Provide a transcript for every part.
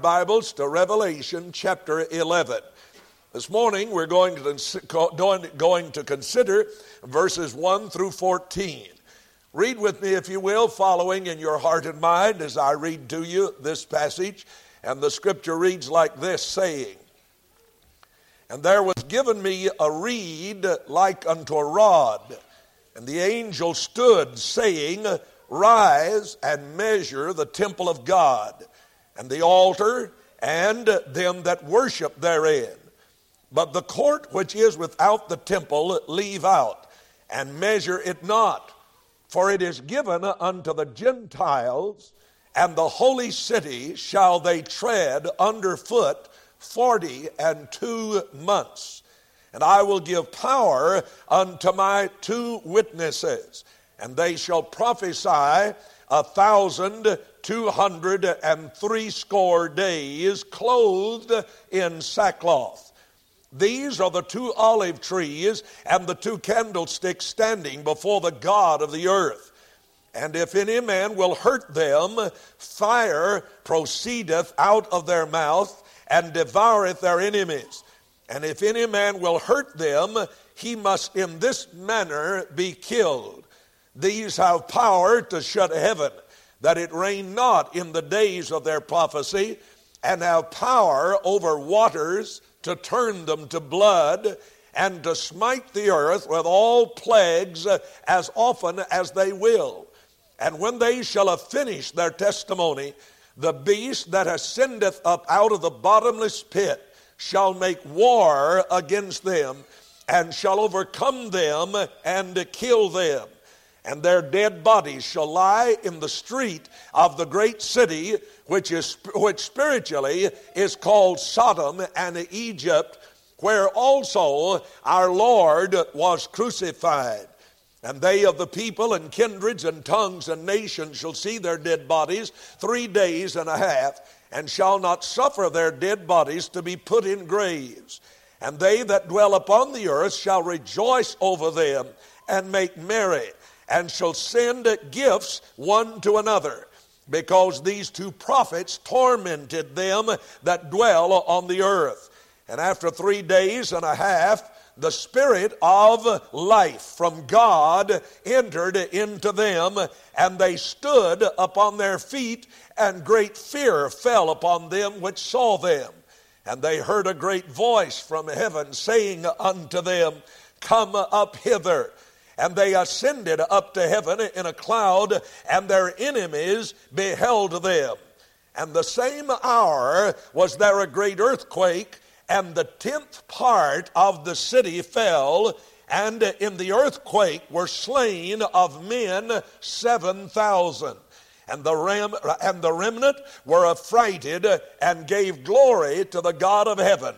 Bibles to Revelation chapter 11. This morning we're going to, going to consider verses 1 through 14. Read with me, if you will, following in your heart and mind as I read to you this passage. And the scripture reads like this saying, And there was given me a reed like unto a rod, and the angel stood, saying, Rise and measure the temple of God and the altar and them that worship therein. But the court which is without the temple leave out, and measure it not, for it is given unto the Gentiles, and the holy city shall they tread under foot forty and two months. And I will give power unto my two witnesses, and they shall prophesy a thousand two hundred and threescore days clothed in sackcloth. These are the two olive trees and the two candlesticks standing before the God of the earth. And if any man will hurt them, fire proceedeth out of their mouth and devoureth their enemies. And if any man will hurt them, he must in this manner be killed. These have power to shut heaven that it rain not in the days of their prophecy, and have power over waters to turn them to blood, and to smite the earth with all plagues as often as they will. And when they shall have finished their testimony, the beast that ascendeth up out of the bottomless pit shall make war against them, and shall overcome them and kill them and their dead bodies shall lie in the street of the great city, which, is, which spiritually is called Sodom and Egypt, where also our Lord was crucified. And they of the people and kindreds and tongues and nations shall see their dead bodies three days and a half, and shall not suffer their dead bodies to be put in graves. And they that dwell upon the earth shall rejoice over them and make merry and shall send gifts one to another, because these two prophets tormented them that dwell on the earth. And after three days and a half, the Spirit of life from God entered into them, and they stood upon their feet, and great fear fell upon them which saw them. And they heard a great voice from heaven saying unto them, Come up hither and they ascended up to heaven in a cloud, and their enemies beheld them. And the same hour was there a great earthquake, and the tenth part of the city fell, and in the earthquake were slain of men seven thousand. And the, and the remnant were affrighted and gave glory to the God of heaven.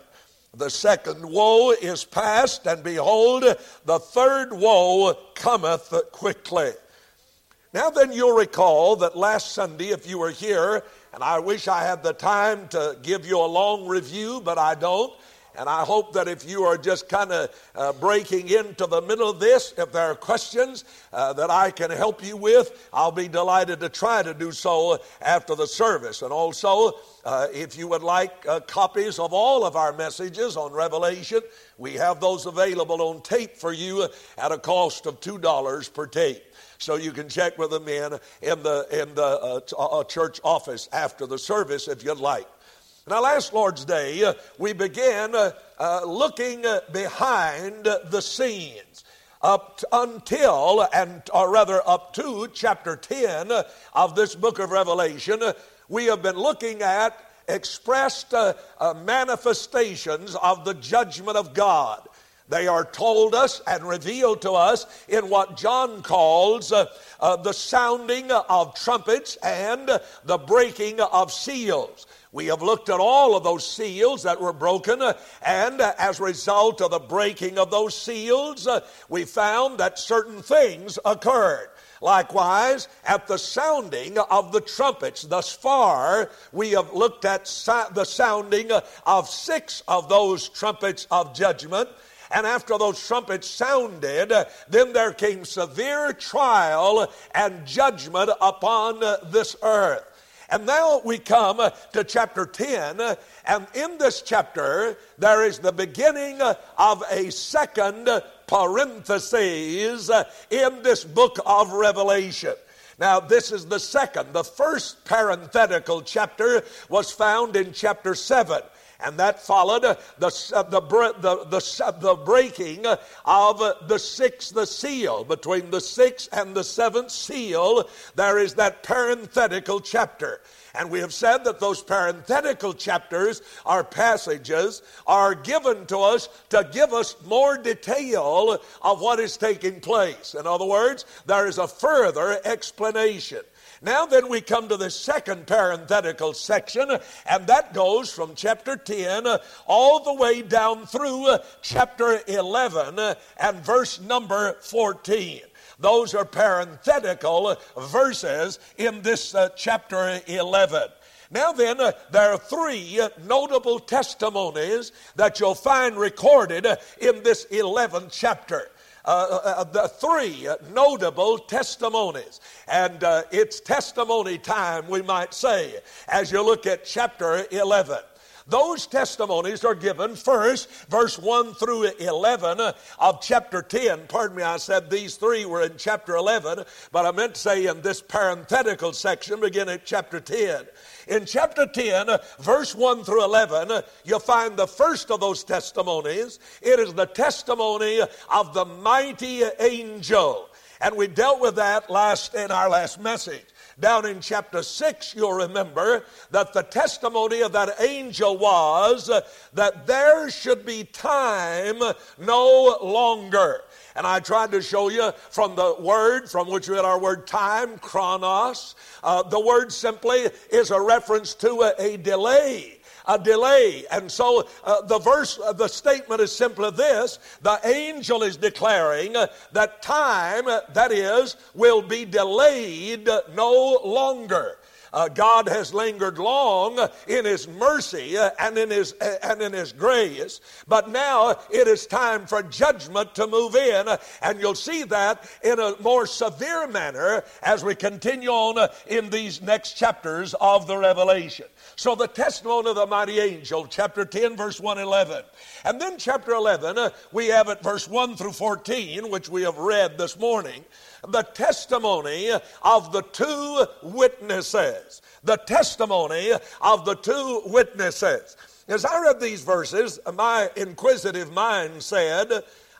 The second woe is past, and behold, the third woe cometh quickly. Now, then, you'll recall that last Sunday, if you were here, and I wish I had the time to give you a long review, but I don't. And I hope that if you are just kind of uh, breaking into the middle of this, if there are questions uh, that I can help you with, I'll be delighted to try to do so after the service. And also, uh, if you would like uh, copies of all of our messages on Revelation, we have those available on tape for you at a cost of $2 per tape so you can check with the men in the in the uh, uh, church office after the service if you'd like. Now, last Lord's Day, uh, we began uh, uh, looking uh, behind the scenes up to, until, and or rather up to chapter 10 of this book of Revelation. We have been looking at expressed uh, uh, manifestations of the judgment of God. They are told us and revealed to us in what John calls uh, uh, the sounding of trumpets and the breaking of seals. We have looked at all of those seals that were broken, uh, and uh, as a result of the breaking of those seals, uh, we found that certain things occurred. Likewise, at the sounding of the trumpets, thus far, we have looked at the sounding of six of those trumpets of judgment. And after those trumpets sounded, then there came severe trial and judgment upon this earth. And now we come uh, to chapter 10, uh, and in this chapter, there is the beginning of a second parenthesis uh, in this book of Revelation. Now, this is the second. The first parenthetical chapter was found in chapter 7 and that followed uh, uh, the, the, the, uh, the, the breaking of the sixth seal. Between the sixth and the seventh seal, there is that parenthetical chapter. And we have said that those parenthetical chapters are passages are given to us to give us more detail of what is taking place. In other words, there is a further explanation. Now, then, we come to the second parenthetical section, and that goes from chapter 10 all the way down through chapter 11 and verse number 14. Those are parenthetical verses in this uh, chapter 11. Now, then, uh, there are three notable testimonies that you'll find recorded in this 11th chapter. Uh, uh, uh, the three notable testimonies. And uh, it's testimony time, we might say, as you look at chapter 11. Those testimonies are given first, verse 1 through 11 of chapter 10. Pardon me, I said these three were in chapter 11, but I meant to say in this parenthetical section, begin at chapter 10. In chapter 10, verse 1 through 11, you'll find the first of those testimonies. It is the testimony of the mighty angel. And we dealt with that last in our last message. Down in chapter 6, you'll remember that the testimony of that angel was that there should be time no longer. And I tried to show you from the word from which we get our word time, chronos. Uh, the word simply is a reference to a, a delay a delay. And so uh, the verse, uh, the statement is simply this the angel is declaring uh, that time, uh, that is, will be delayed no longer. Uh, God has lingered long in His mercy uh, and in His uh, and in His grace, but now it is time for judgment to move in, and you'll see that in a more severe manner as we continue on in these next chapters of the Revelation. So the testimony of the mighty angel, chapter 10, verse 111. And then chapter 11, uh, we have it verse 1 through 14, which we have read this morning the testimony of the two witnesses. The testimony of the two witnesses. As I read these verses, my inquisitive mind said,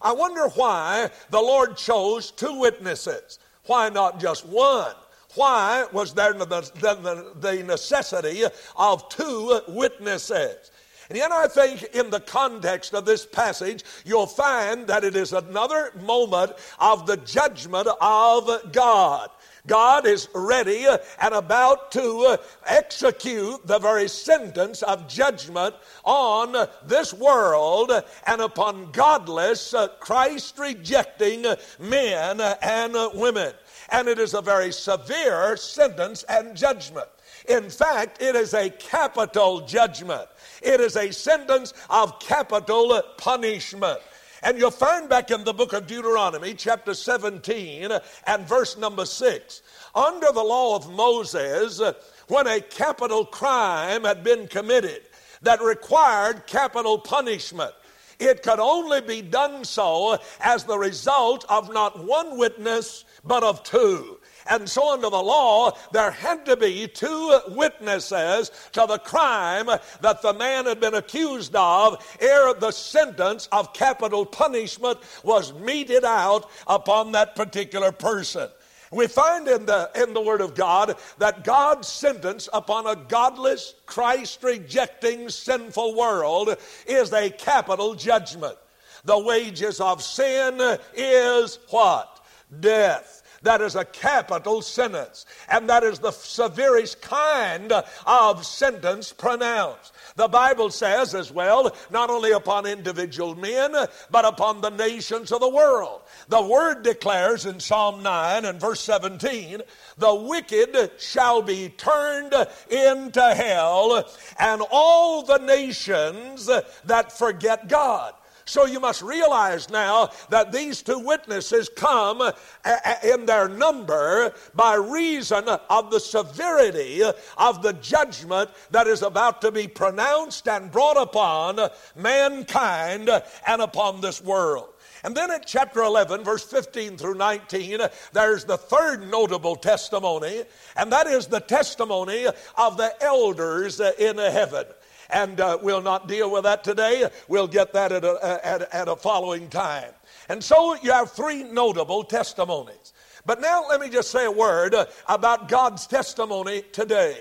I wonder why the Lord chose two witnesses. Why not just one? Why was there the necessity of two witnesses? And yet, I think in the context of this passage, you'll find that it is another moment of the judgment of God. God is ready and about to execute the very sentence of judgment on this world and upon godless, uh, Christ rejecting men and women. And it is a very severe sentence and judgment. In fact, it is a capital judgment. It is a sentence of capital punishment. And you'll find back in the book of Deuteronomy, chapter 17 and verse number 6, under the law of Moses, when a capital crime had been committed that required capital punishment, it could only be done so as the result of not one witness, but of two. And so, under the law, there had to be two witnesses to the crime that the man had been accused of ere the sentence of capital punishment was meted out upon that particular person. We find in the, in the Word of God that God's sentence upon a godless, Christ rejecting, sinful world is a capital judgment. The wages of sin is what? Death. That is a capital sentence, and that is the severest kind of sentence pronounced. The Bible says as well, not only upon individual men, but upon the nations of the world. The Word declares in Psalm 9 and verse 17, the wicked shall be turned into hell, and all the nations that forget God. So you must realize now that these two witnesses come uh, uh, in their number by reason of the severity of the judgment that is about to be pronounced and brought upon mankind and upon this world. And then at chapter 11, verse 15 through 19, there's the third notable testimony, and that is the testimony of the elders in heaven and uh, we'll not deal with that today. We'll get that at a, at, at a following time. And so you have three notable testimonies. But now let me just say a word about God's testimony today.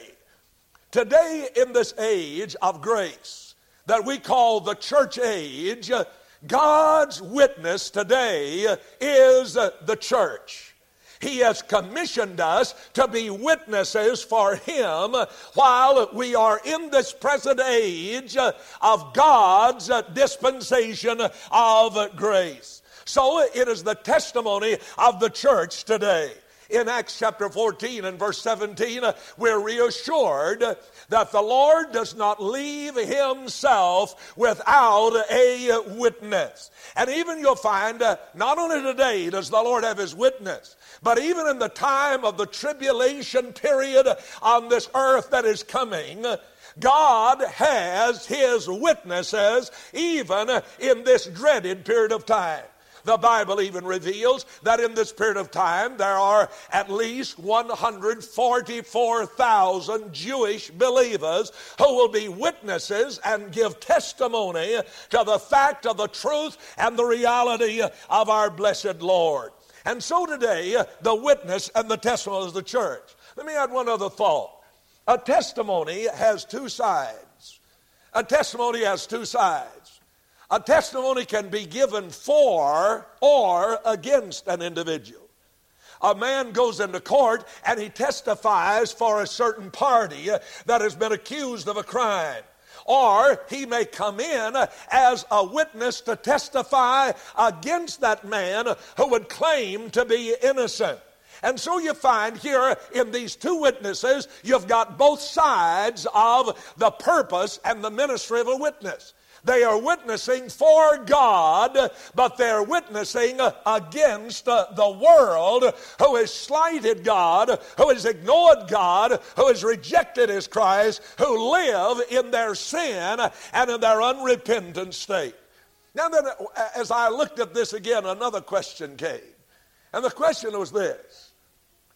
Today, in this age of grace that we call the church age, God's witness today is the church. He has commissioned us to be witnesses for Him while we are in this present age of God's dispensation of grace. So it is the testimony of the church today in Acts chapter 14 and verse 17, we're reassured that the Lord does not leave himself without a witness. And even you'll find, uh, not only today does the Lord have his witness, but even in the time of the tribulation period on this earth that is coming, God has his witnesses even in this dreaded period of time. The Bible even reveals that in this period of time there are at least 144,000 Jewish believers who will be witnesses and give testimony to the fact of the truth and the reality of our blessed Lord. And so today, the witness and the testimony of the church. Let me add one other thought. A testimony has two sides. A testimony has two sides. A testimony can be given for or against an individual. A man goes into court and he testifies for a certain party that has been accused of a crime. Or he may come in as a witness to testify against that man who would claim to be innocent. And so you find here in these two witnesses, you've got both sides of the purpose and the ministry of a witness. They are witnessing for God, but they're witnessing uh, against uh, the world who has slighted God, who has ignored God, who has rejected His Christ, who live in their sin and in their unrepentant state. Now, then, uh, as I looked at this again, another question came. And the question was this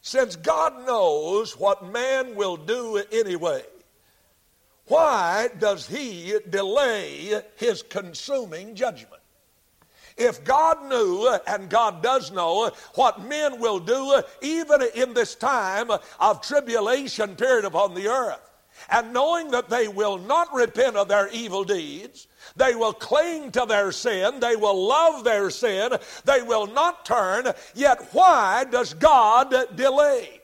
Since God knows what man will do anyway, why does he delay his consuming judgment? If God knew, and God does know, what men will do even in this time of tribulation period upon the earth, and knowing that they will not repent of their evil deeds, they will cling to their sin, they will love their sin, they will not turn, yet why does God delay?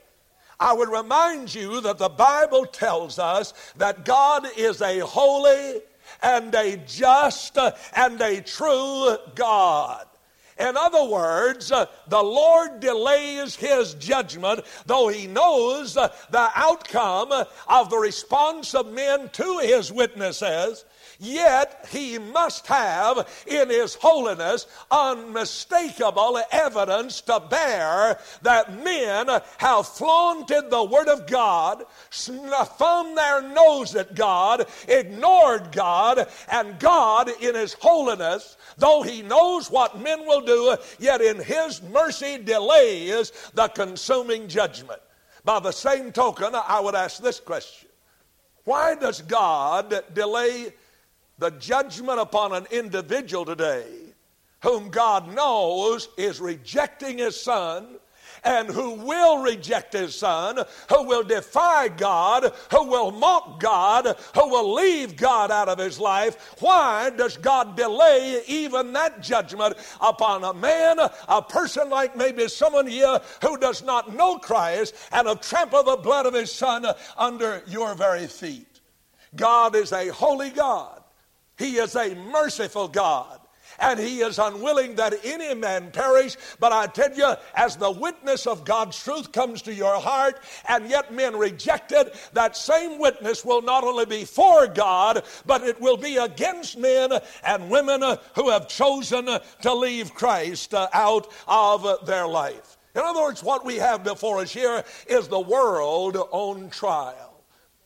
I would remind you that the Bible tells us that God is a holy and a just and a true God. In other words, the Lord delays his judgment, though he knows the outcome of the response of men to his witnesses. Yet he must have in his holiness unmistakable evidence to bear that men have flaunted the word of God, thumbed their nose at God, ignored God, and God in his holiness, though he knows what men will do, yet in his mercy delays the consuming judgment. By the same token, I would ask this question Why does God delay the judgment upon an individual today whom God knows is rejecting his son and who will reject his son, who will defy God, who will mock God, who will leave God out of his life. Why does God delay even that judgment upon a man, a person like maybe someone here who does not know Christ and have trampled the blood of his son under your very feet? God is a holy God. He is a merciful God. and he is unwilling that any man perish. But I tell you, as the witness of God's truth comes to your heart, and yet men reject it, that same witness will not only be for God, but it will be against men and women who have chosen to leave Christ uh, out of their life. In other words, what we have before us here is the world on trial.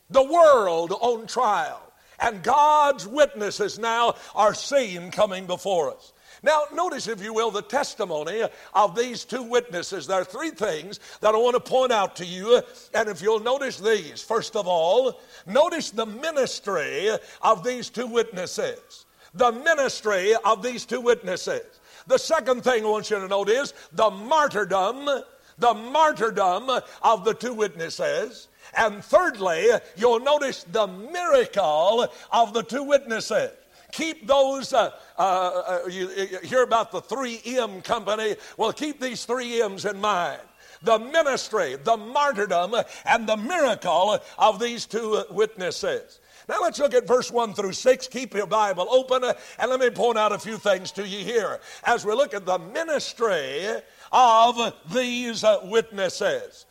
The world on trial. And God's witnesses now are seen coming before us. Now, notice, if you will, the testimony of these two witnesses. There are three things that I want to point out to you. And if you'll notice these, first of all, notice the ministry of these two witnesses. The ministry of these two witnesses. The second thing I want you to note is the martyrdom, the martyrdom of the two witnesses. And thirdly, you'll notice the miracle of the two witnesses. Keep those, uh, uh, uh, you, you hear about the 3M company. Well, keep these three M's in mind the ministry, the martyrdom, and the miracle of these two witnesses. Now let's look at verse 1 through 6. Keep your Bible open and let me point out a few things to you here as we look at the ministry of these witnesses.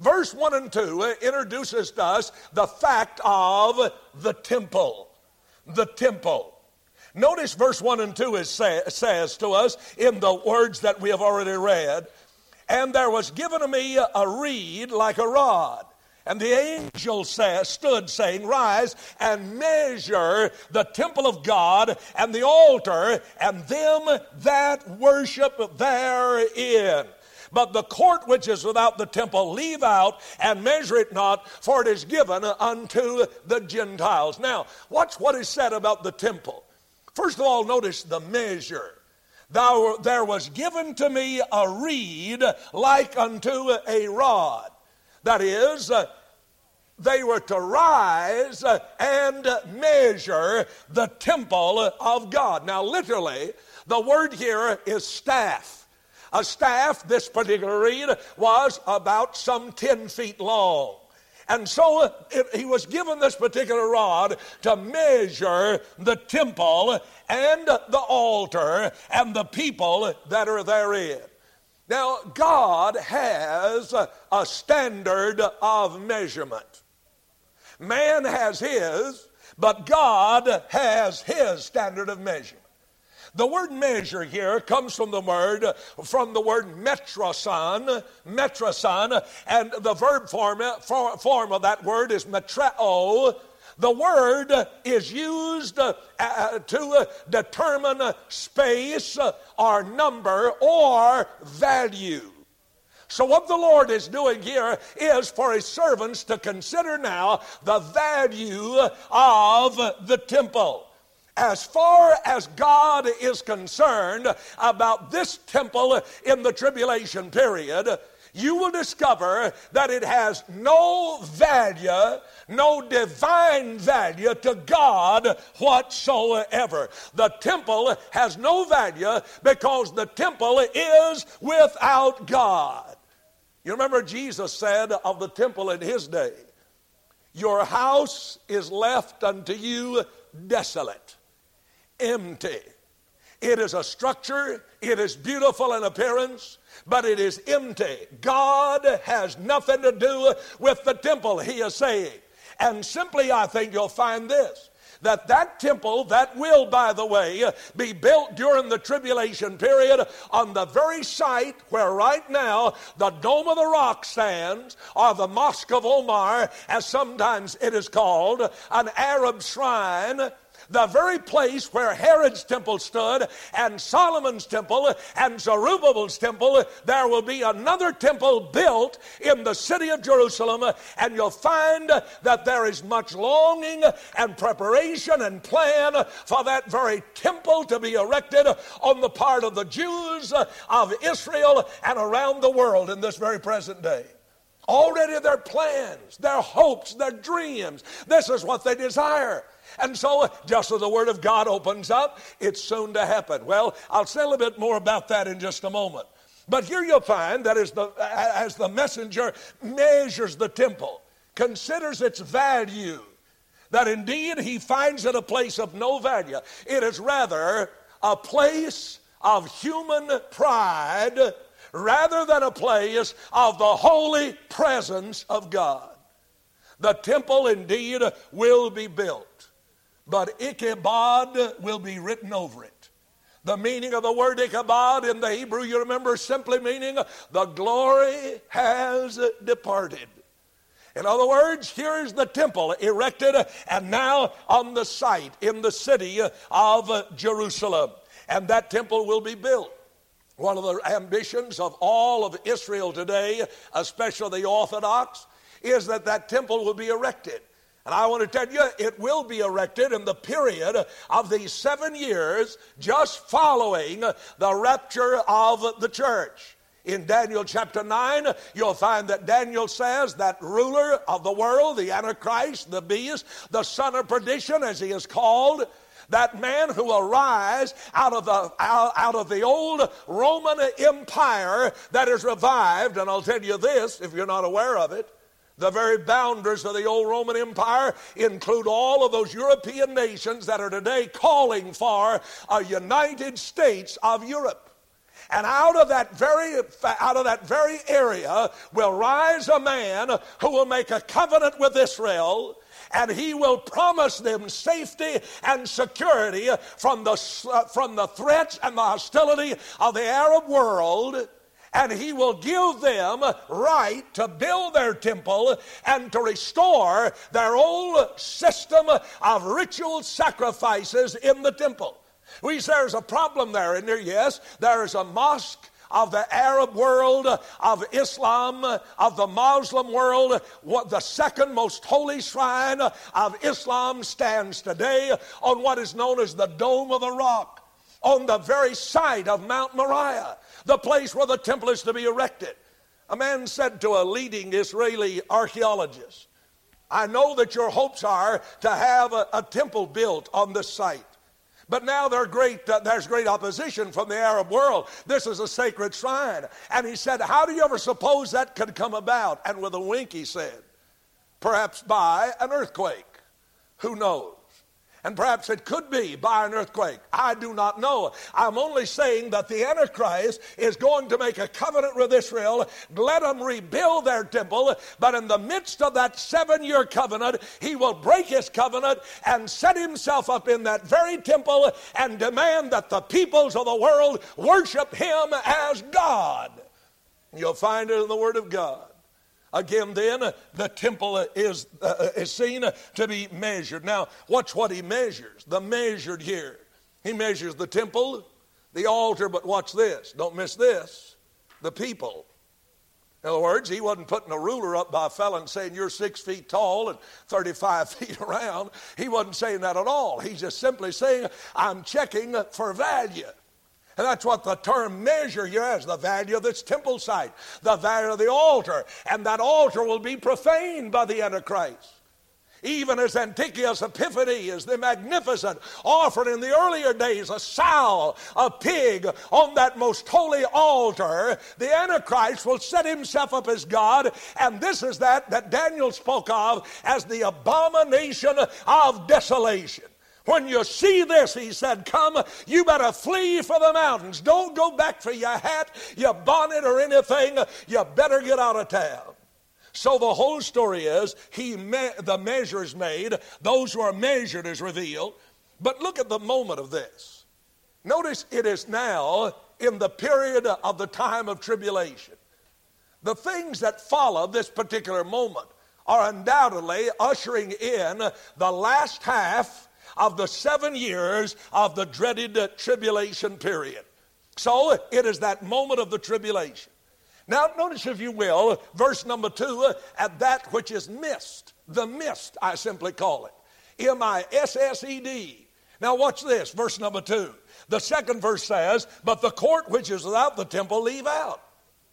Verse 1 and 2 uh, introduces to us the fact of the temple. The temple. Notice verse 1 and 2 is say, says to us in the words that we have already read, and there was given to me a reed like a rod. And the angel says, stood saying, Rise and measure the temple of God and the altar and them that worship therein. But the court which is without the temple, leave out and measure it not, for it is given unto the Gentiles. Now, watch what is said about the temple. First of all, notice the measure. Thou, there was given to me a reed like unto a rod. That is, uh, they were to rise and measure the temple of God. Now, literally, the word here is staff. A staff, this particular reed, was about some 10 feet long. And so it, he was given this particular rod to measure the temple and the altar and the people that are therein. Now, God has a standard of measurement. Man has his, but God has his standard of measurement. The word measure here comes from the word from the word metroson, metroson, and the verb form, form of that word is metreo. The word is used uh, to determine space or number or value. So, what the Lord is doing here is for his servants to consider now the value of the temple as far as God is concerned about this temple in the tribulation period, you will discover that it has no value, no divine value to God whatsoever. The temple has no value because the temple is without God. You remember Jesus said of the temple in his day, Your house is left unto you desolate empty. It is a structure, it is beautiful in appearance, but it is empty. God has nothing to do with the temple, he is saying. And simply, I think you'll find this that that temple that will by the way be built during the tribulation period on the very site where right now the dome of the rock stands or the mosque of omar as sometimes it is called an arab shrine the very place where Herod's temple stood and Solomon's temple and Zerubbabel's temple, there will be another temple built in the city of Jerusalem, and you'll find that there is much longing and preparation and plan for that very temple to be erected on the part of the Jews of Israel and around the world in this very present day. Already their plans, their hopes, their dreams, this is what they desire. And so, uh, just as the Word of God opens up, it's soon to happen. Well, I'll say a little bit more about that in just a moment. But here you'll find that as the, as the messenger measures the temple, considers its value, that indeed he finds it a place of no value. It is rather a place of human pride rather than a place of the holy presence of God. The temple indeed will be built, but Ichabod will be written over it. The meaning of the word Ichabod in the Hebrew, you remember, simply meaning the glory has departed. In other words, here's the temple erected and now on the site in the city of Jerusalem. And that temple will be built. One of the ambitions of all of Israel today, especially the Orthodox, is that that temple will be erected. And I want to tell you, it will be erected in the period of these seven years just following the rapture of the church. In Daniel chapter 9, you'll find that Daniel says that ruler of the world, the Antichrist, the beast, the son of perdition, as he is called, that man who will rise out of the out of the old Roman Empire that is revived, and I'll tell you this if you're not aware of it. The very boundaries of the old Roman Empire include all of those European nations that are today calling for a United States of Europe. And out of that very out of that very area will rise a man who will make a covenant with Israel and he will promise them safety and security from the, uh, from the threats and the hostility of the Arab world and he will give them right to build their temple and to restore their old system of ritual sacrifices in the temple. We say there's a problem there, isn't there? Yes, there is a mosque of the Arab world, of Islam, of the Muslim world, what the second most holy shrine of Islam stands today on what is known as the Dome of the Rock, on the very site of Mount Moriah, the place where the temple is to be erected. A man said to a leading Israeli archaeologist, I know that your hopes are to have a, a temple built on this site. But now great, uh, there's great opposition from the Arab world. This is a sacred shrine. And he said, How do you ever suppose that could come about? And with a wink, he said, Perhaps by an earthquake. Who knows? And perhaps it could be by an earthquake. I do not know. I'm only saying that the Antichrist is going to make a covenant with Israel, let them rebuild their temple, but in the midst of that seven year covenant, he will break his covenant and set himself up in that very temple and demand that the peoples of the world worship him as God. You'll find it in the Word of God. Again, then, the temple is, uh, is seen to be measured. Now, watch what he measures. The measured here. He measures the temple, the altar, but watch this. Don't miss this. The people. In other words, he wasn't putting a ruler up by a fellow and saying, You're six feet tall and 35 feet around. He wasn't saying that at all. He's just simply saying, I'm checking for value. And that's what the term measure here is the value of this temple site, the value of the altar. And that altar will be profaned by the Antichrist. Even as Antiochus Epiphanes the magnificent, offered in the earlier days a sow, a pig on that most holy altar, the Antichrist will set himself up as God. And this is that that Daniel spoke of as the abomination of desolation. When you see this, he said, Come, you better flee for the mountains. Don't go back for your hat, your bonnet, or anything. You better get out of town. So the whole story is he me- the measures made, those who are measured is revealed. But look at the moment of this. Notice it is now in the period of the time of tribulation. The things that follow this particular moment are undoubtedly ushering in the last half of the seven years of the dreaded tribulation period. So it is that moment of the tribulation. Now, notice, if you will, verse number two, at that which is mist, the mist, I simply call it. M I S S E D. Now, watch this, verse number two. The second verse says, But the court which is without the temple, leave out.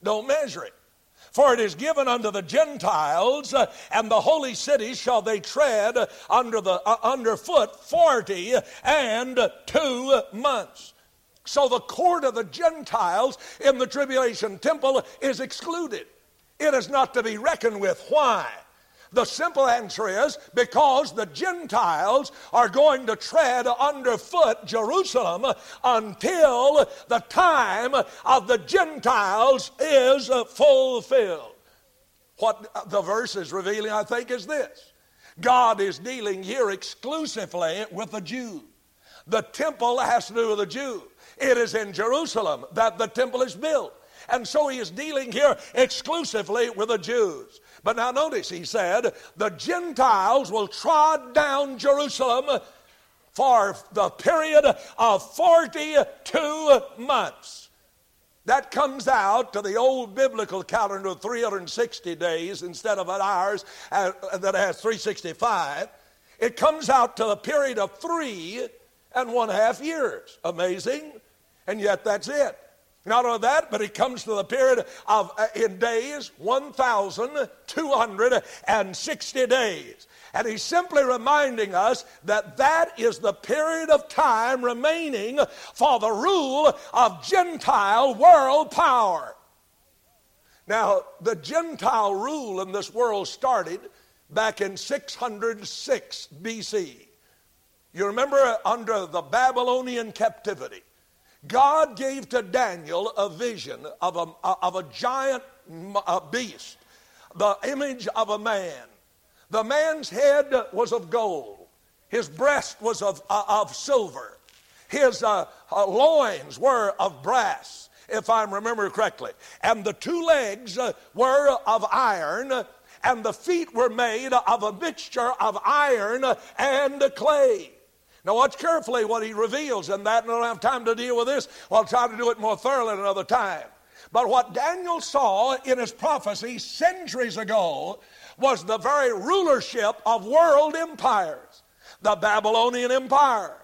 Don't measure it. For it is given unto the Gentiles, uh, and the holy city shall they tread under the uh, underfoot forty and two months. So the court of the Gentiles in the tribulation temple is excluded. It is not to be reckoned with. Why? The simple answer is because the Gentiles are going to tread underfoot Jerusalem until the time of the Gentiles is fulfilled. What the verse is revealing, I think, is this God is dealing here exclusively with the Jew. The temple has to do with the Jew. It is in Jerusalem that the temple is built. And so he is dealing here exclusively with the Jews. But now notice, he said, the Gentiles will trod down Jerusalem for the period of 42 months. That comes out to the old biblical calendar of 360 days instead of ours uh, that has 365. It comes out to the period of three and one half years. Amazing. And yet that's it. Not only that, but it comes to the period of, uh, in days, 1,260 days. And he's simply reminding us that that is the period of time remaining for the rule of Gentile world power. Now, the Gentile rule in this world started back in 606 BC. You remember under the Babylonian captivity. God gave to Daniel a vision of a, of a giant beast, the image of a man. The man's head was of gold, his breast was of, uh, of silver, his uh, uh, loins were of brass, if I remember correctly, and the two legs uh, were of iron. And the feet were made of a mixture of iron and clay. Now, watch carefully what he reveals in that, and I don't have time to deal with this. I'll try to do it more thoroughly another time. But what Daniel saw in his prophecy centuries ago was the very rulership of world empires the Babylonian Empire,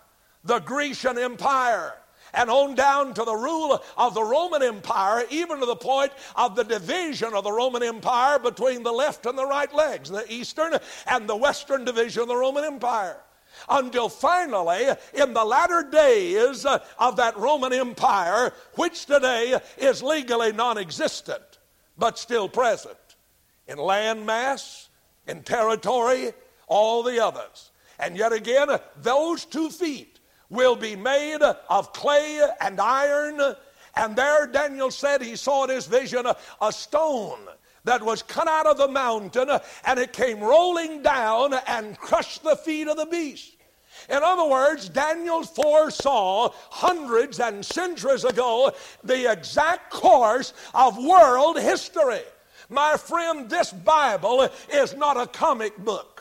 the Grecian Empire, and on down to the rule of the Roman Empire, even to the point of the division of the Roman Empire between the left and the right legs, the eastern and the western division of the Roman Empire until finally, in the latter days uh, of that Roman Empire, which today is legally non existent, but still present in land mass, in territory, all the others. And yet again, those two feet will be made of clay and iron. And there, Daniel said he saw in his vision a stone that was cut out of the mountain and it came rolling down and crushed the feet of the beast. In other words, Daniel foresaw hundreds and centuries ago the exact course of world history. My friend, this Bible is not a comic book.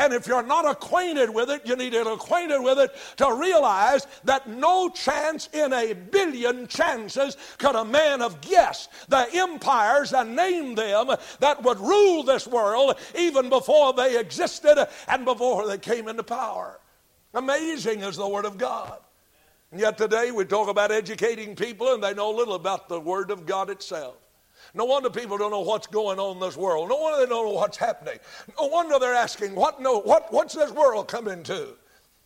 And if you're not acquainted with it, you need to get acquainted with it to realize that no chance in a billion chances could a man have guessed the empires and named them that would rule this world even before they existed and before they came into power. Amazing is the Word of God. And yet today we talk about educating people and they know little about the Word of God itself. No wonder people don't know what's going on in this world. No wonder they don't know what's happening. No wonder they're asking, what, no, what, what's this world coming to?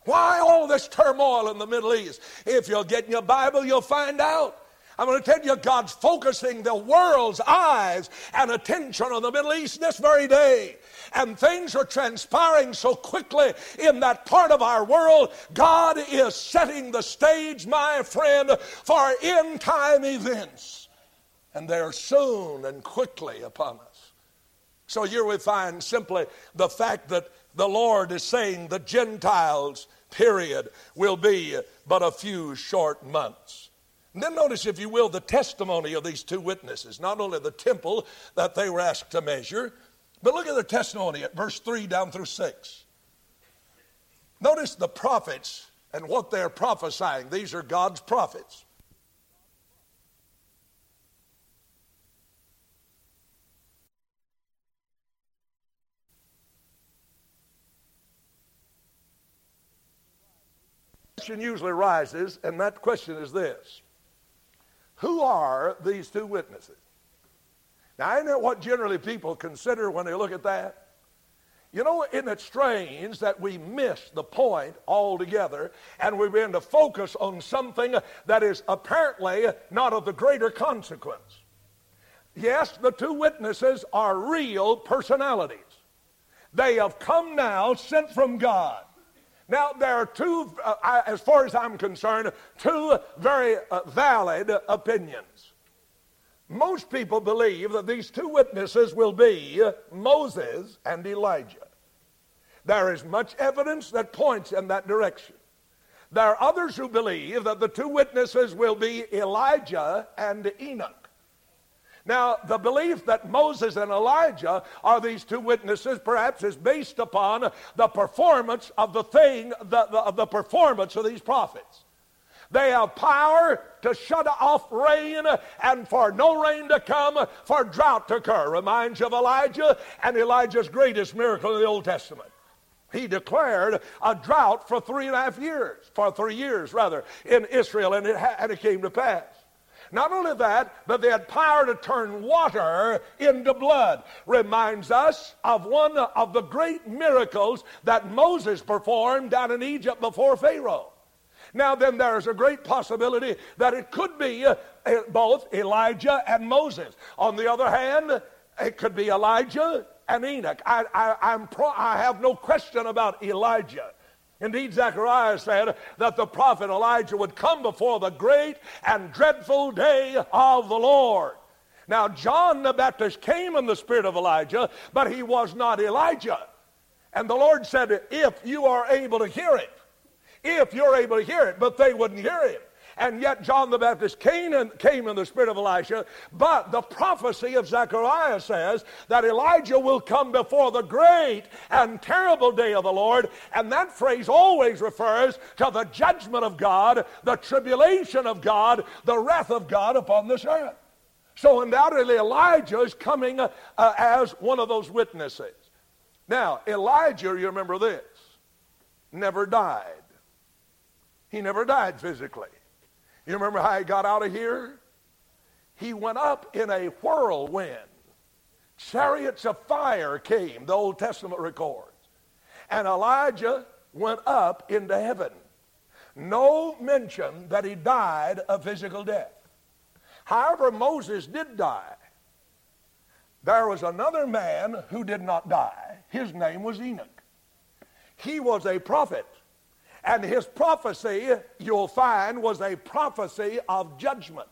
Why all this turmoil in the Middle East? If you'll get in your Bible, you'll find out. I'm going to tell you, God's focusing the world's eyes and attention on the Middle East this very day. And things are transpiring so quickly in that part of our world. God is setting the stage, my friend, for end time events and they are soon and quickly upon us. So here we find simply the fact that the Lord is saying the Gentiles, period, will be but a few short months. And then notice, if you will, the testimony of these two witnesses, not only the temple that they were asked to measure, but look at their testimony at verse 3 down through 6. Notice the prophets and what they're prophesying. These are God's prophets. Question usually rises, and that question is this Who are these two witnesses? Now, I know what generally people consider when they look at that. You know, isn't it strange that we miss the point altogether and we begin to focus on something that is apparently not of the greater consequence? Yes, the two witnesses are real personalities. They have come now, sent from God. Now, there are two, uh, as far as I'm concerned, two very uh, valid opinions. Most people believe that these two witnesses will be Moses and Elijah. There is much evidence that points in that direction. There are others who believe that the two witnesses will be Elijah and Enoch. Now, the belief that Moses and Elijah are these two witnesses perhaps is based upon the performance of the thing, the, the, of the performance of these prophets. They have power to shut off rain and for no rain to come, for drought to occur. Reminds you of Elijah and Elijah's greatest miracle in the Old Testament. He declared a drought for three and a half years, for three years rather, in Israel, and it, and it came to pass. Not only that, but they had power to turn water into blood. Reminds us of one of the great miracles that Moses performed down in Egypt before Pharaoh. Now, then, there's a great possibility that it could be uh, both Elijah and Moses. On the other hand, it could be Elijah and Enoch. I, I, pro- I have no question about Elijah. Indeed, Zechariah said that the prophet Elijah would come before the great and dreadful day of the Lord. Now, John the Baptist came in the spirit of Elijah, but he was not Elijah. And the Lord said, If you are able to hear it, if you're able to hear it, but they wouldn't hear him. And yet John the Baptist came in, came in the spirit of Elisha. But the prophecy of Zechariah says that Elijah will come before the great and terrible day of the Lord. And that phrase always refers to the judgment of God, the tribulation of God, the wrath of God upon this earth. So undoubtedly Elijah is coming uh, as one of those witnesses. Now, Elijah, you remember this, never died. He never died physically. You remember how he got out of here? He went up in a whirlwind. Chariots of fire came, the Old Testament records. And Elijah went up into heaven. No mention that he died a physical death. However, Moses did die. There was another man who did not die. His name was Enoch. He was a prophet. And his prophecy, you'll find, was a prophecy of judgment,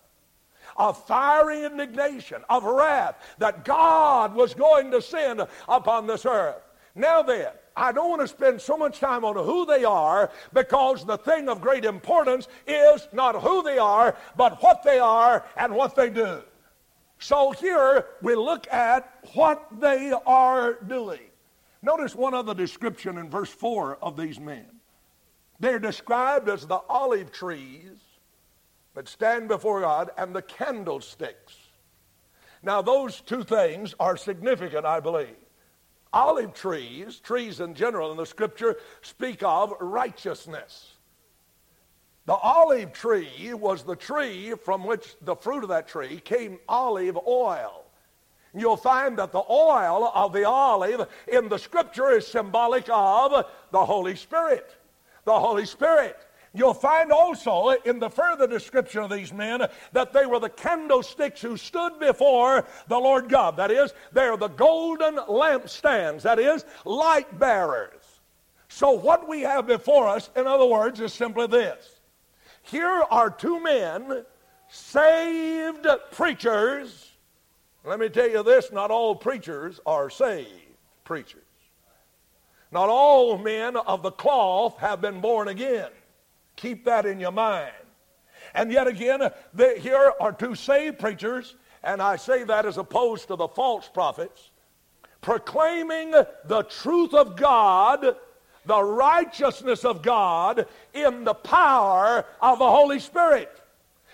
of fiery indignation, of wrath that God was going to send upon this earth. Now then, I don't want to spend so much time on who they are because the thing of great importance is not who they are, but what they are and what they do. So here we look at what they are doing. Notice one other description in verse 4 of these men. They're described as the olive trees that stand before God and the candlesticks. Now, those two things are significant, I believe. Olive trees, trees in general in the scripture, speak of righteousness. The olive tree was the tree from which the fruit of that tree came olive oil. You'll find that the oil of the olive in the scripture is symbolic of the Holy Spirit the Holy Spirit. You'll find also in the further description of these men that they were the candlesticks who stood before the Lord God. That is, they're the golden lampstands. That is, light bearers. So, what we have before us, in other words, is simply this here are two men, saved preachers. Let me tell you this not all preachers are saved preachers. Not all men of the cloth have been born again. Keep that in your mind. And yet again, the, here are two saved preachers, and I say that as opposed to the false prophets, proclaiming the truth of God, the righteousness of God, in the power of the Holy Spirit.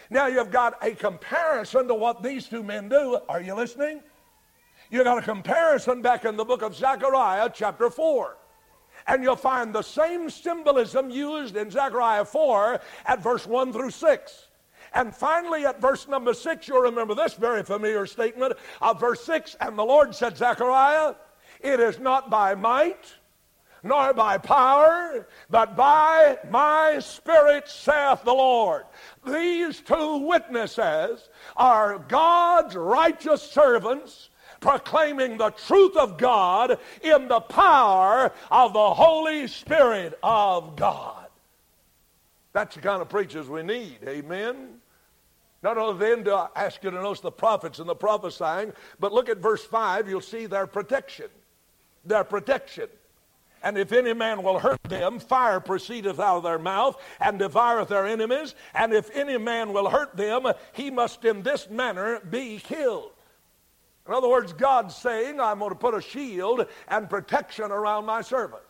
Now you've got a comparison to what these two men do. Are you listening? You've got a comparison back in the book of Zechariah, chapter 4. And you'll find the same symbolism used in Zechariah 4 at verse 1 through 6. And finally, at verse number 6, you'll remember this very familiar statement of verse 6 And the Lord said, Zechariah, it is not by might nor by power, but by my Spirit, saith the Lord. These two witnesses are God's righteous servants proclaiming the truth of God in the power of the Holy Spirit of God. That's the kind of preachers we need. Amen. Not only then do I ask you to notice the prophets and the prophesying, but look at verse 5, you'll see their protection. Their protection. And if any man will hurt them, fire proceedeth out of their mouth and devoureth their enemies. And if any man will hurt them, he must in this manner be killed. In other words, God's saying, I'm going to put a shield and protection around my servants.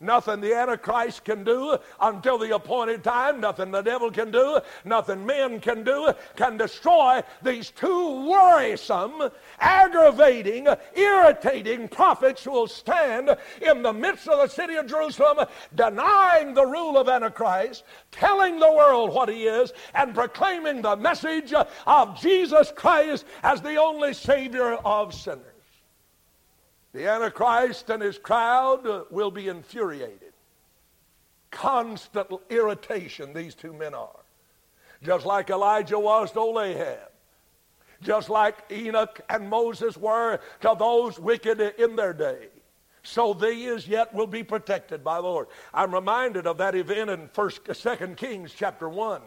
Nothing the Antichrist can do until the appointed time, nothing the devil can do, nothing men can do, can destroy these two worrisome, aggravating, irritating prophets who will stand in the midst of the city of Jerusalem, denying the rule of Antichrist, telling the world what he is, and proclaiming the message of Jesus Christ as the only Savior of sinners. The Antichrist and his crowd will be infuriated. Constant irritation, these two men are. Just like Elijah was to Ahab. Just like Enoch and Moses were to those wicked in their day. So these yet will be protected by the Lord. I'm reminded of that event in First, Second Kings chapter 1.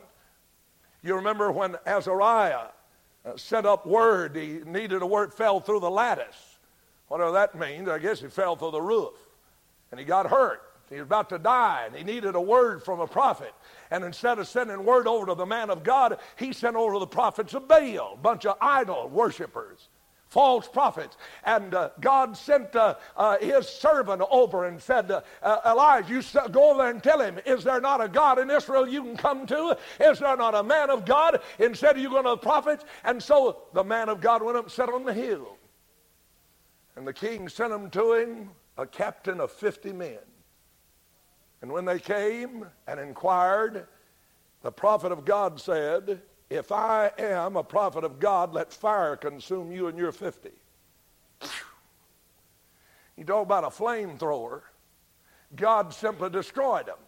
You remember when Ahaziah uh, sent up word, he needed a word, fell through the lattice. Whatever that means, I guess he fell through the roof and he got hurt. He was about to die and he needed a word from a prophet. And instead of sending word over to the man of God, he sent over the prophets of Baal, a bunch of idol worshippers, false prophets. And uh, God sent uh, uh, his servant over and said, uh, uh, Elijah, you go over there and tell him, is there not a God in Israel you can come to? Is there not a man of God instead of you going to the prophets? And so the man of God went up and sat on the hill. And the king sent them to him, a captain of 50 men. And when they came and inquired, the prophet of God said, If I am a prophet of God, let fire consume you and your 50. You talk about a flamethrower. God simply destroyed them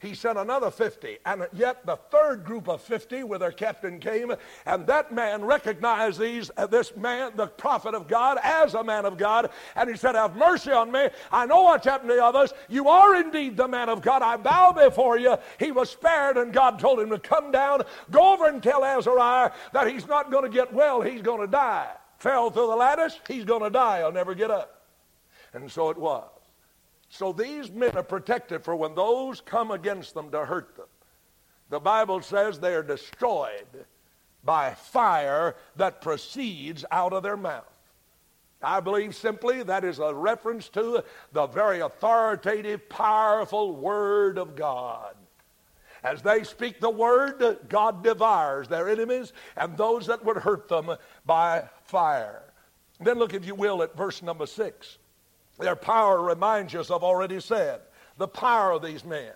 he sent another 50. And yet the third group of 50 with their captain came, and that man recognized these, uh, this man, the prophet of God, as a man of God. And he said, Have mercy on me. I know what's happened to the others. You are indeed the man of God. I bow before you. He was spared, and God told him to come down, go over and tell Ahaziah that he's not going to get well, he's going to die. Fell through the lattice, he's going to die. He'll never get up. And so it was. So these men are protected for when those come against them to hurt them. The Bible says they are destroyed by fire that proceeds out of their mouth. I believe simply that is a reference to the very authoritative, powerful Word of God. As they speak the Word, God devours their enemies and those that would hurt them by fire. Then look, if you will, at verse number six. Their power reminds us of already said. The power of these men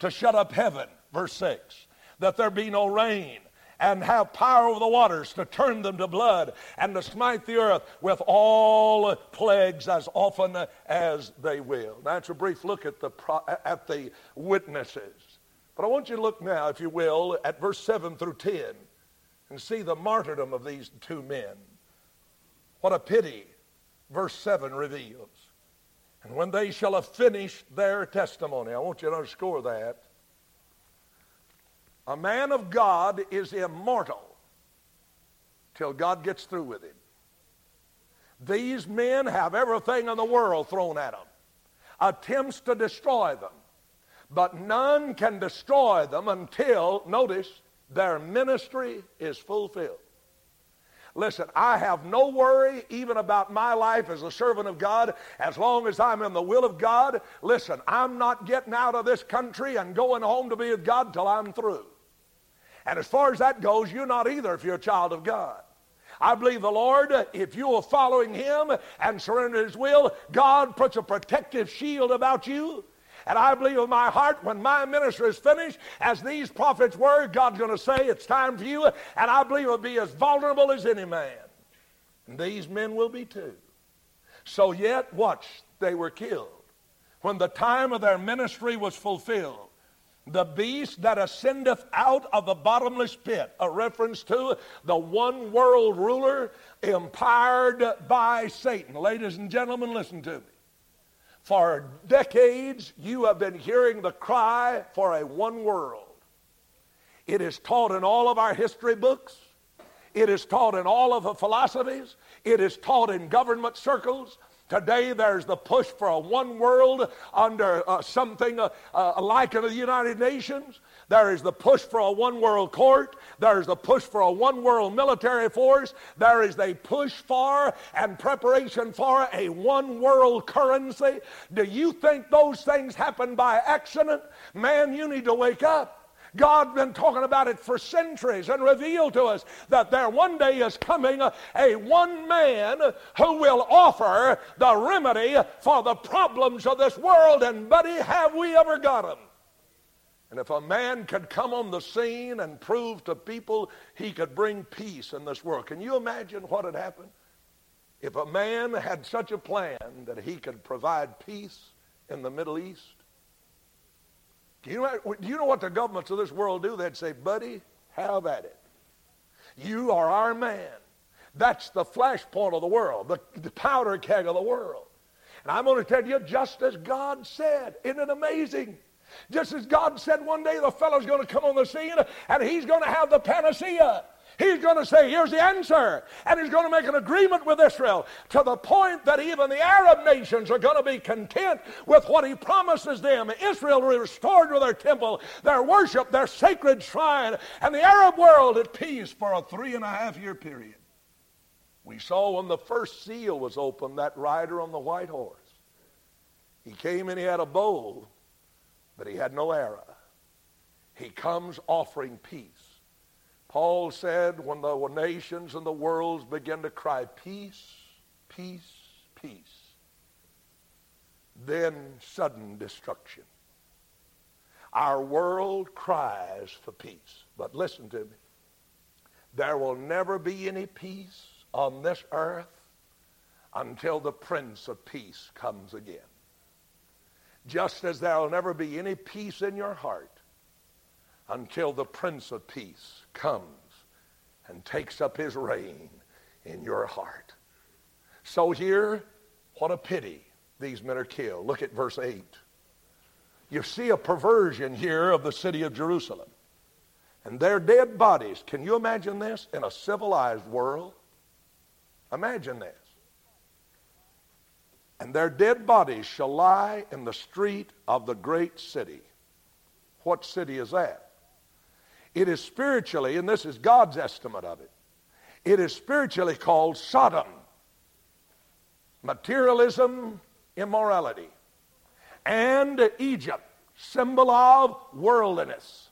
to shut up heaven, verse 6, that there be no rain, and have power over the waters to turn them to blood, and to smite the earth with all plagues as often as they will. That's a brief look at the, at the witnesses. But I want you to look now, if you will, at verse 7 through 10 and see the martyrdom of these two men. What a pity, verse 7 reveals. And when they shall have finished their testimony, I want you to underscore that. A man of God is immortal till God gets through with him. These men have everything in the world thrown at them, attempts to destroy them. But none can destroy them until, notice, their ministry is fulfilled. Listen, I have no worry even about my life as a servant of God as long as I'm in the will of God. Listen, I'm not getting out of this country and going home to be with God till I'm through. And as far as that goes, you're not either if you're a child of God. I believe the Lord, if you are following Him and surrender His will, God puts a protective shield about you and I believe with my heart when my ministry is finished, as these prophets were, God's going to say, It's time for you. And I believe it'll be as vulnerable as any man. And these men will be too. So, yet, watch, they were killed. When the time of their ministry was fulfilled, the beast that ascendeth out of the bottomless pit, a reference to the one world ruler empowered by Satan. Ladies and gentlemen, listen to me. For decades, you have been hearing the cry for a one world. It is taught in all of our history books. It is taught in all of the philosophies. It is taught in government circles. Today, there's the push for a one world under uh, something uh, uh, like the United Nations. There is the push for a one world court. There is the push for a one world military force. There is a push for and preparation for a one world currency. Do you think those things happen by accident? Man, you need to wake up. God's been talking about it for centuries and revealed to us that there one day is coming a, a one man who will offer the remedy for the problems of this world. And, buddy, have we ever got them? And if a man could come on the scene and prove to people he could bring peace in this world, can you imagine what had happened? If a man had such a plan that he could provide peace in the Middle East, do you, know, do you know what the governments of this world do? They'd say, buddy, have at it. You are our man. That's the flashpoint of the world, the, the powder keg of the world. And I'm going to tell you, just as God said, isn't it amazing? Just as God said one day the fellow's going to come on the scene and he's going to have the panacea. He's going to say, here's the answer. And he's going to make an agreement with Israel to the point that even the Arab nations are going to be content with what he promises them. Israel will be restored to their temple, their worship, their sacred shrine, and the Arab world at peace for a three and a half year period. We saw when the first seal was opened, that rider on the white horse. He came and he had a bow, but he had no arrow. He comes offering peace. Paul said, when the nations and the worlds begin to cry, peace, peace, peace, then sudden destruction. Our world cries for peace. But listen to me. There will never be any peace on this earth until the Prince of Peace comes again. Just as there will never be any peace in your heart until the Prince of Peace comes and takes up his reign in your heart. So here, what a pity these men are killed. Look at verse 8. You see a perversion here of the city of Jerusalem. And their dead bodies, can you imagine this in a civilized world? Imagine this. And their dead bodies shall lie in the street of the great city. What city is that? It is spiritually, and this is God's estimate of it, it is spiritually called Sodom. Materialism, immorality. And Egypt, symbol of worldliness.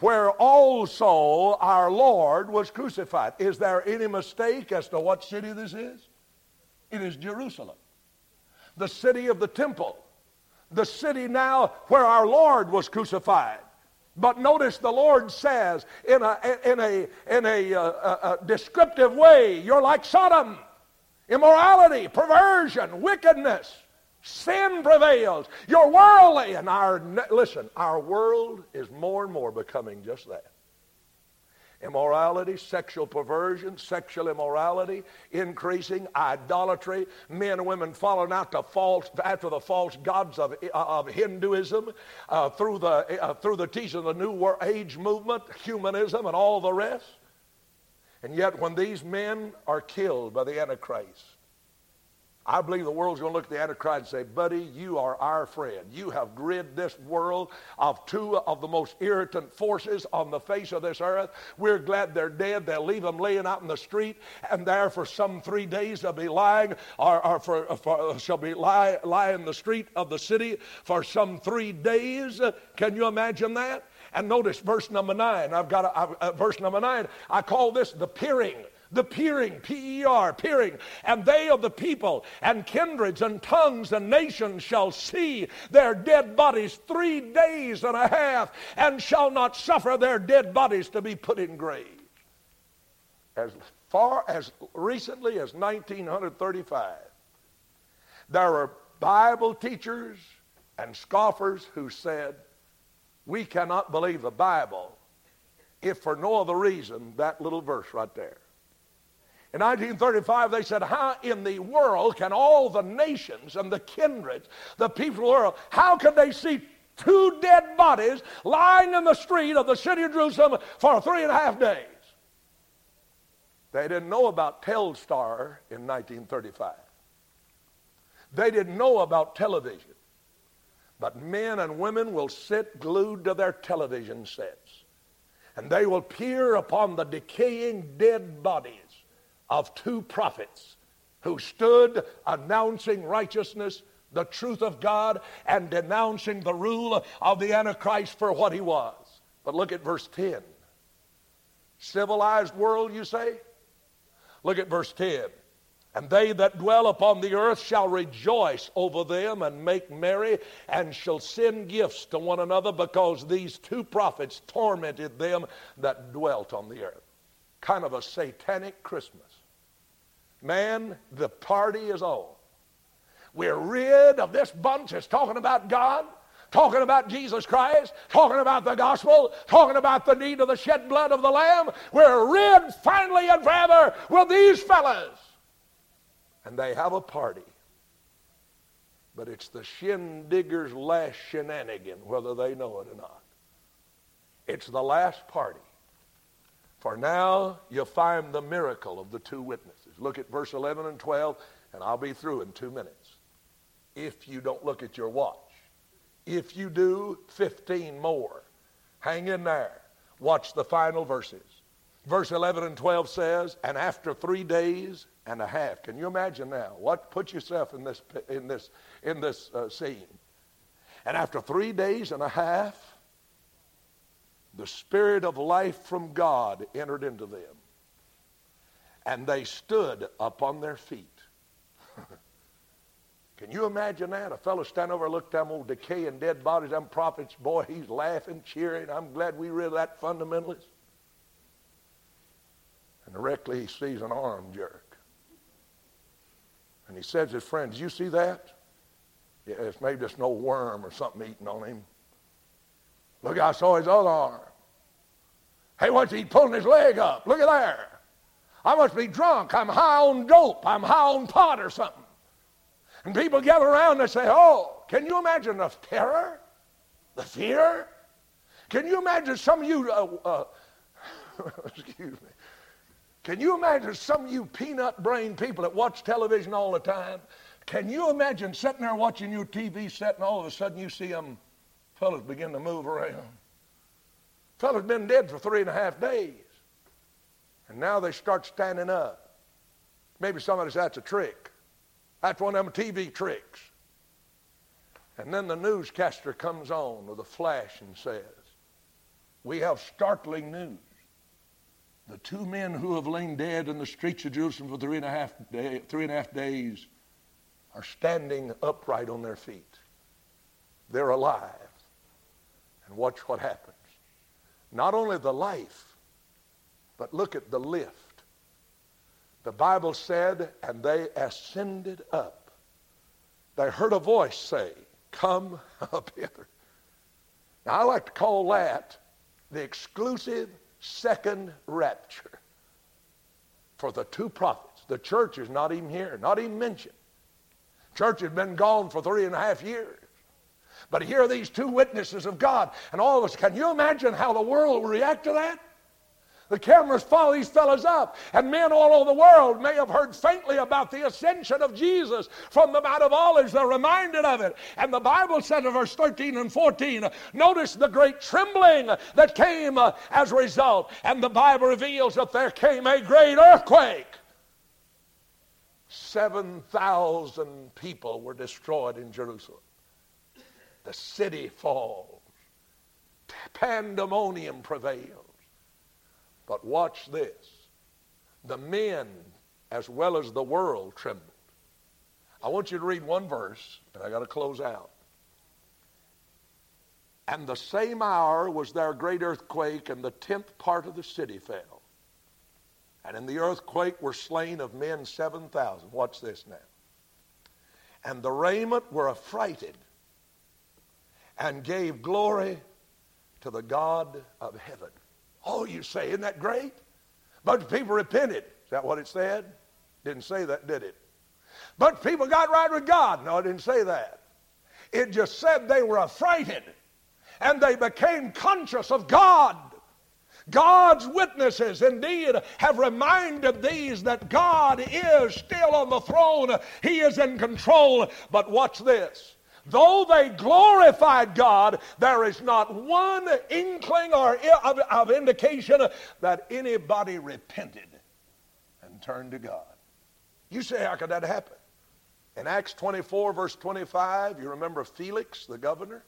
Where also our Lord was crucified. Is there any mistake as to what city this is? It is Jerusalem, the city of the temple, the city now where our Lord was crucified. But notice the Lord says in a, in a, in a, uh, uh, descriptive way, you're like Sodom. Immorality, perversion, wickedness, sin prevails. You're worldly. And our, listen, our world is more and more becoming just that immorality, sexual perversion, sexual immorality, increasing idolatry, men and women following out the false, after the false gods of, of Hinduism, uh, through, the, uh, through the teaching of the New Age movement, humanism, and all the rest. And yet, when these men are killed by the Antichrist, I believe the world's going to look at the Antichrist and say, buddy, you are our friend. You have rid this world of two of the most irritant forces on the face of this earth. We're glad they're dead. They'll leave them laying out in the street, and there for some three days they'll be lying, or, or for, for, shall be lie, lie in the street of the city for some three days. Can you imagine that? And notice verse number nine. I've got a, uh, verse number nine. I call this the peering the peering, P E R, peering, and they of the people and kindreds and tongues and nations shall see their dead bodies three days and a half, and shall not suffer their dead bodies to be put in graves. As far as recently as 1935, there were Bible teachers and scoffers who said We cannot believe the Bible if for no other reason that little verse right there. In 1935, they said, How in the world can all the nations and the kindreds, the people of the world, how can they see two dead bodies lying in the street of the city of Jerusalem for three and a half days? They didn't know about Telstar in 1935. They didn't know about television. But men and women will sit glued to their television sets and they will peer upon the decaying dead bodies of two prophets who stood announcing righteousness, the truth of God, and denouncing the rule of the Antichrist for what he was. But look at verse 10. Civilized world, you say? Look at verse 10. And they that dwell upon the earth shall rejoice over them and make merry, and shall send gifts to one another, because these two prophets tormented them that dwelt on the earth. Kind of a satanic Christmas. Man, the party is on. We're rid of this bunch that's talking about God, talking about Jesus Christ, talking about the gospel, talking about the need of the shed blood of the Lamb. We're rid finally and forever with these fellas and they have a party. But it's the shindigger's last shenanigan, whether they know it or not. It's the last party. For now you find the miracle of the two witnesses. Look at verse 11 and 12, and I'll be through in two minutes. If you don't look at your watch. If you do, 15 more. Hang in there. Watch the final verses. Verse 11 and 12 says, And after three days and a half. Can you imagine now? What put yourself in this in this in this uh, scene? And after three days and a half, the spirit of life from God entered into them, and they stood upon their feet. Can you imagine that? A fellow stand over and look at them old decaying dead bodies, them prophets, boy, he's laughing, cheering. I'm glad we rid of that fundamentalist. And directly he sees an arm jerk. And he says to his friend, Did you see that? Yeah, it's maybe just no worm or something eating on him. Look, I saw his other arm. Hey, what's he pulling his leg up? Look at there. I must be drunk. I'm high on dope. I'm high on pot or something. And people gather around and say, Oh, can you imagine the terror? The fear? Can you imagine some of you, uh, uh, excuse me, can you imagine some of you peanut brain people that watch television all the time? Can you imagine sitting there watching your TV set and all of a sudden you see them fellas begin to move around? Fellas been dead for three and a half days. And now they start standing up. Maybe somebody says that's a trick. That's one of them TV tricks. And then the newscaster comes on with a flash and says, We have startling news. The two men who have lain dead in the streets of Jerusalem for three and a half, day, three and a half days are standing upright on their feet. They're alive. And watch what happens. Not only the life, but look at the lift. The Bible said, and they ascended up. They heard a voice say, Come up hither. Now, I like to call that the exclusive second rapture for the two prophets. The church is not even here, not even mentioned. Church has been gone for three and a half years. But here are these two witnesses of God, and all of us. Can you imagine how the world will react to that? The cameras follow these fellows up, and men all over the world may have heard faintly about the ascension of Jesus from the Mount of Olives. They're reminded of it. And the Bible said in verse 13 and 14, notice the great trembling that came uh, as a result. And the Bible reveals that there came a great earthquake. 7,000 people were destroyed in Jerusalem. The city falls. Pandemonium prevails. But watch this. The men, as well as the world, trembled. I want you to read one verse, and I got to close out. And the same hour was there a great earthquake, and the tenth part of the city fell. And in the earthquake were slain of men 7,000. Watch this now. And the raiment were affrighted, and gave glory to the God of heaven. Oh, you say, isn't that great? Of people repented. Is that what it said? Didn't say that, did it? Of people got right with God. No, it didn't say that. It just said they were affrighted and they became conscious of God. God's witnesses indeed have reminded these that God is still on the throne. He is in control. But watch this. Though they glorified God, there is not one inkling or of, of indication that anybody repented and turned to God. You say, how could that happen? In Acts 24, verse 25, you remember Felix, the governor?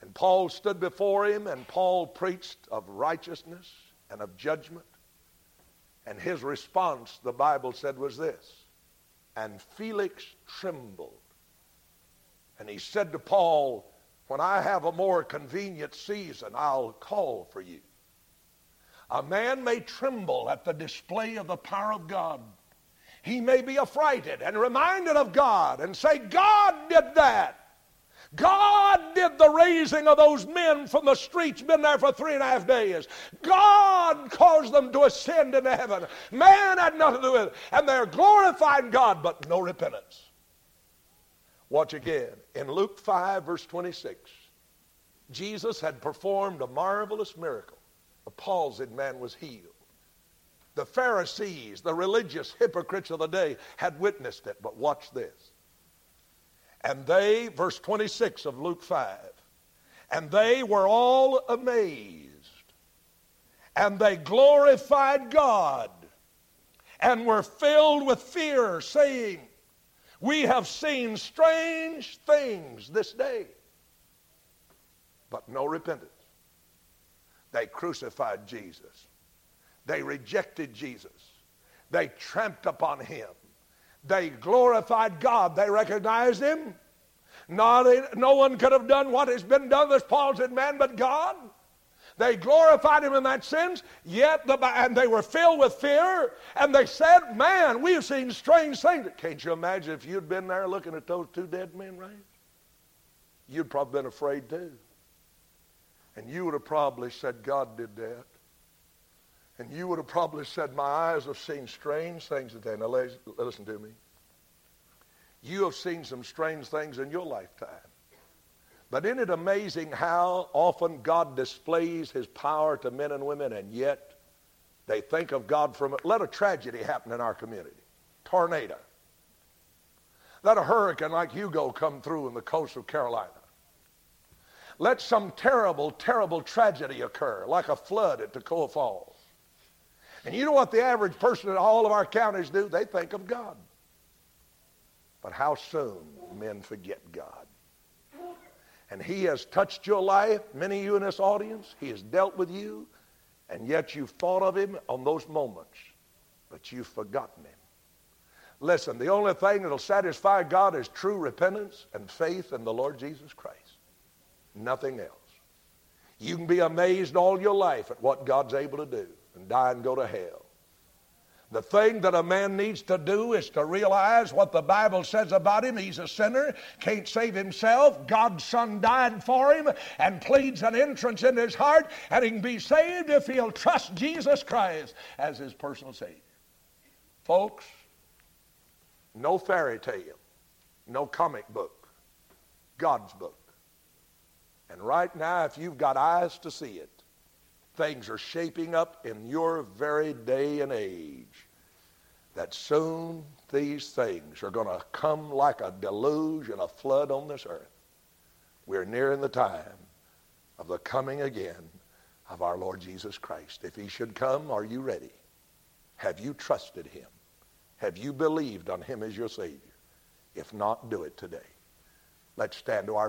And Paul stood before him, and Paul preached of righteousness and of judgment. And his response, the Bible said, was this And Felix trembled. And he said to Paul, When I have a more convenient season, I'll call for you. A man may tremble at the display of the power of God he may be affrighted and reminded of God and say, God did that. God did the raising of those men from the streets, been there for three and a half days. God caused them to ascend into heaven. Man had nothing to do with it. And they're glorifying God, but no repentance. Watch again. In Luke 5, verse 26, Jesus had performed a marvelous miracle. A palsied man was healed. The Pharisees, the religious hypocrites of the day, had witnessed it. But watch this. And they, verse 26 of Luke 5, and they were all amazed, and they glorified God, and were filled with fear, saying, We have seen strange things this day, but no repentance. They crucified Jesus. They rejected Jesus. They tramped upon him. They glorified God. They recognized him. Not, no one could have done what has been done, as Paul said, man but God. They glorified him in that sense, yet the, and they were filled with fear, and they said, Man, we've seen strange things. Can't you imagine if you'd been there looking at those two dead men raised? You'd probably been afraid too. And you would have probably said, God did that. And you would have probably said, My eyes have seen strange things today. Now, listen to me. You have seen some strange things in your lifetime. But isn't it amazing how often God displays his power to men and women, and yet they think of God from it? Let a tragedy happen in our community tornado. Let a hurricane like Hugo come through in the coast of Carolina. Let some terrible, terrible tragedy occur, like a flood at Toccoa Falls. And you know what the average person in all of our counties do? They think of God. But how soon men forget God. And he has touched your life, many of you in this audience, he has dealt with you, and yet you've thought of him on those moments, but you've forgotten him. Listen, the only thing that'll satisfy God is true repentance and faith in the Lord Jesus Christ. Nothing else. You can be amazed all your life at what God's able to do and die and go to hell. The thing that a man needs to do is to realize what the Bible says about him. He's a sinner, can't save himself. God's Son died for him and pleads an entrance in his heart, and he can be saved if he'll trust Jesus Christ as his personal Savior. Folks, no fairy tale, no comic book, God's book. And right now, if you've got eyes to see it, things are shaping up in your very day and age that soon these things are going to come like a deluge and a flood on this earth. We're nearing the time of the coming again of our Lord Jesus Christ. If he should come, are you ready? Have you trusted him? Have you believed on him as your Savior? If not, do it today. Let's stand to our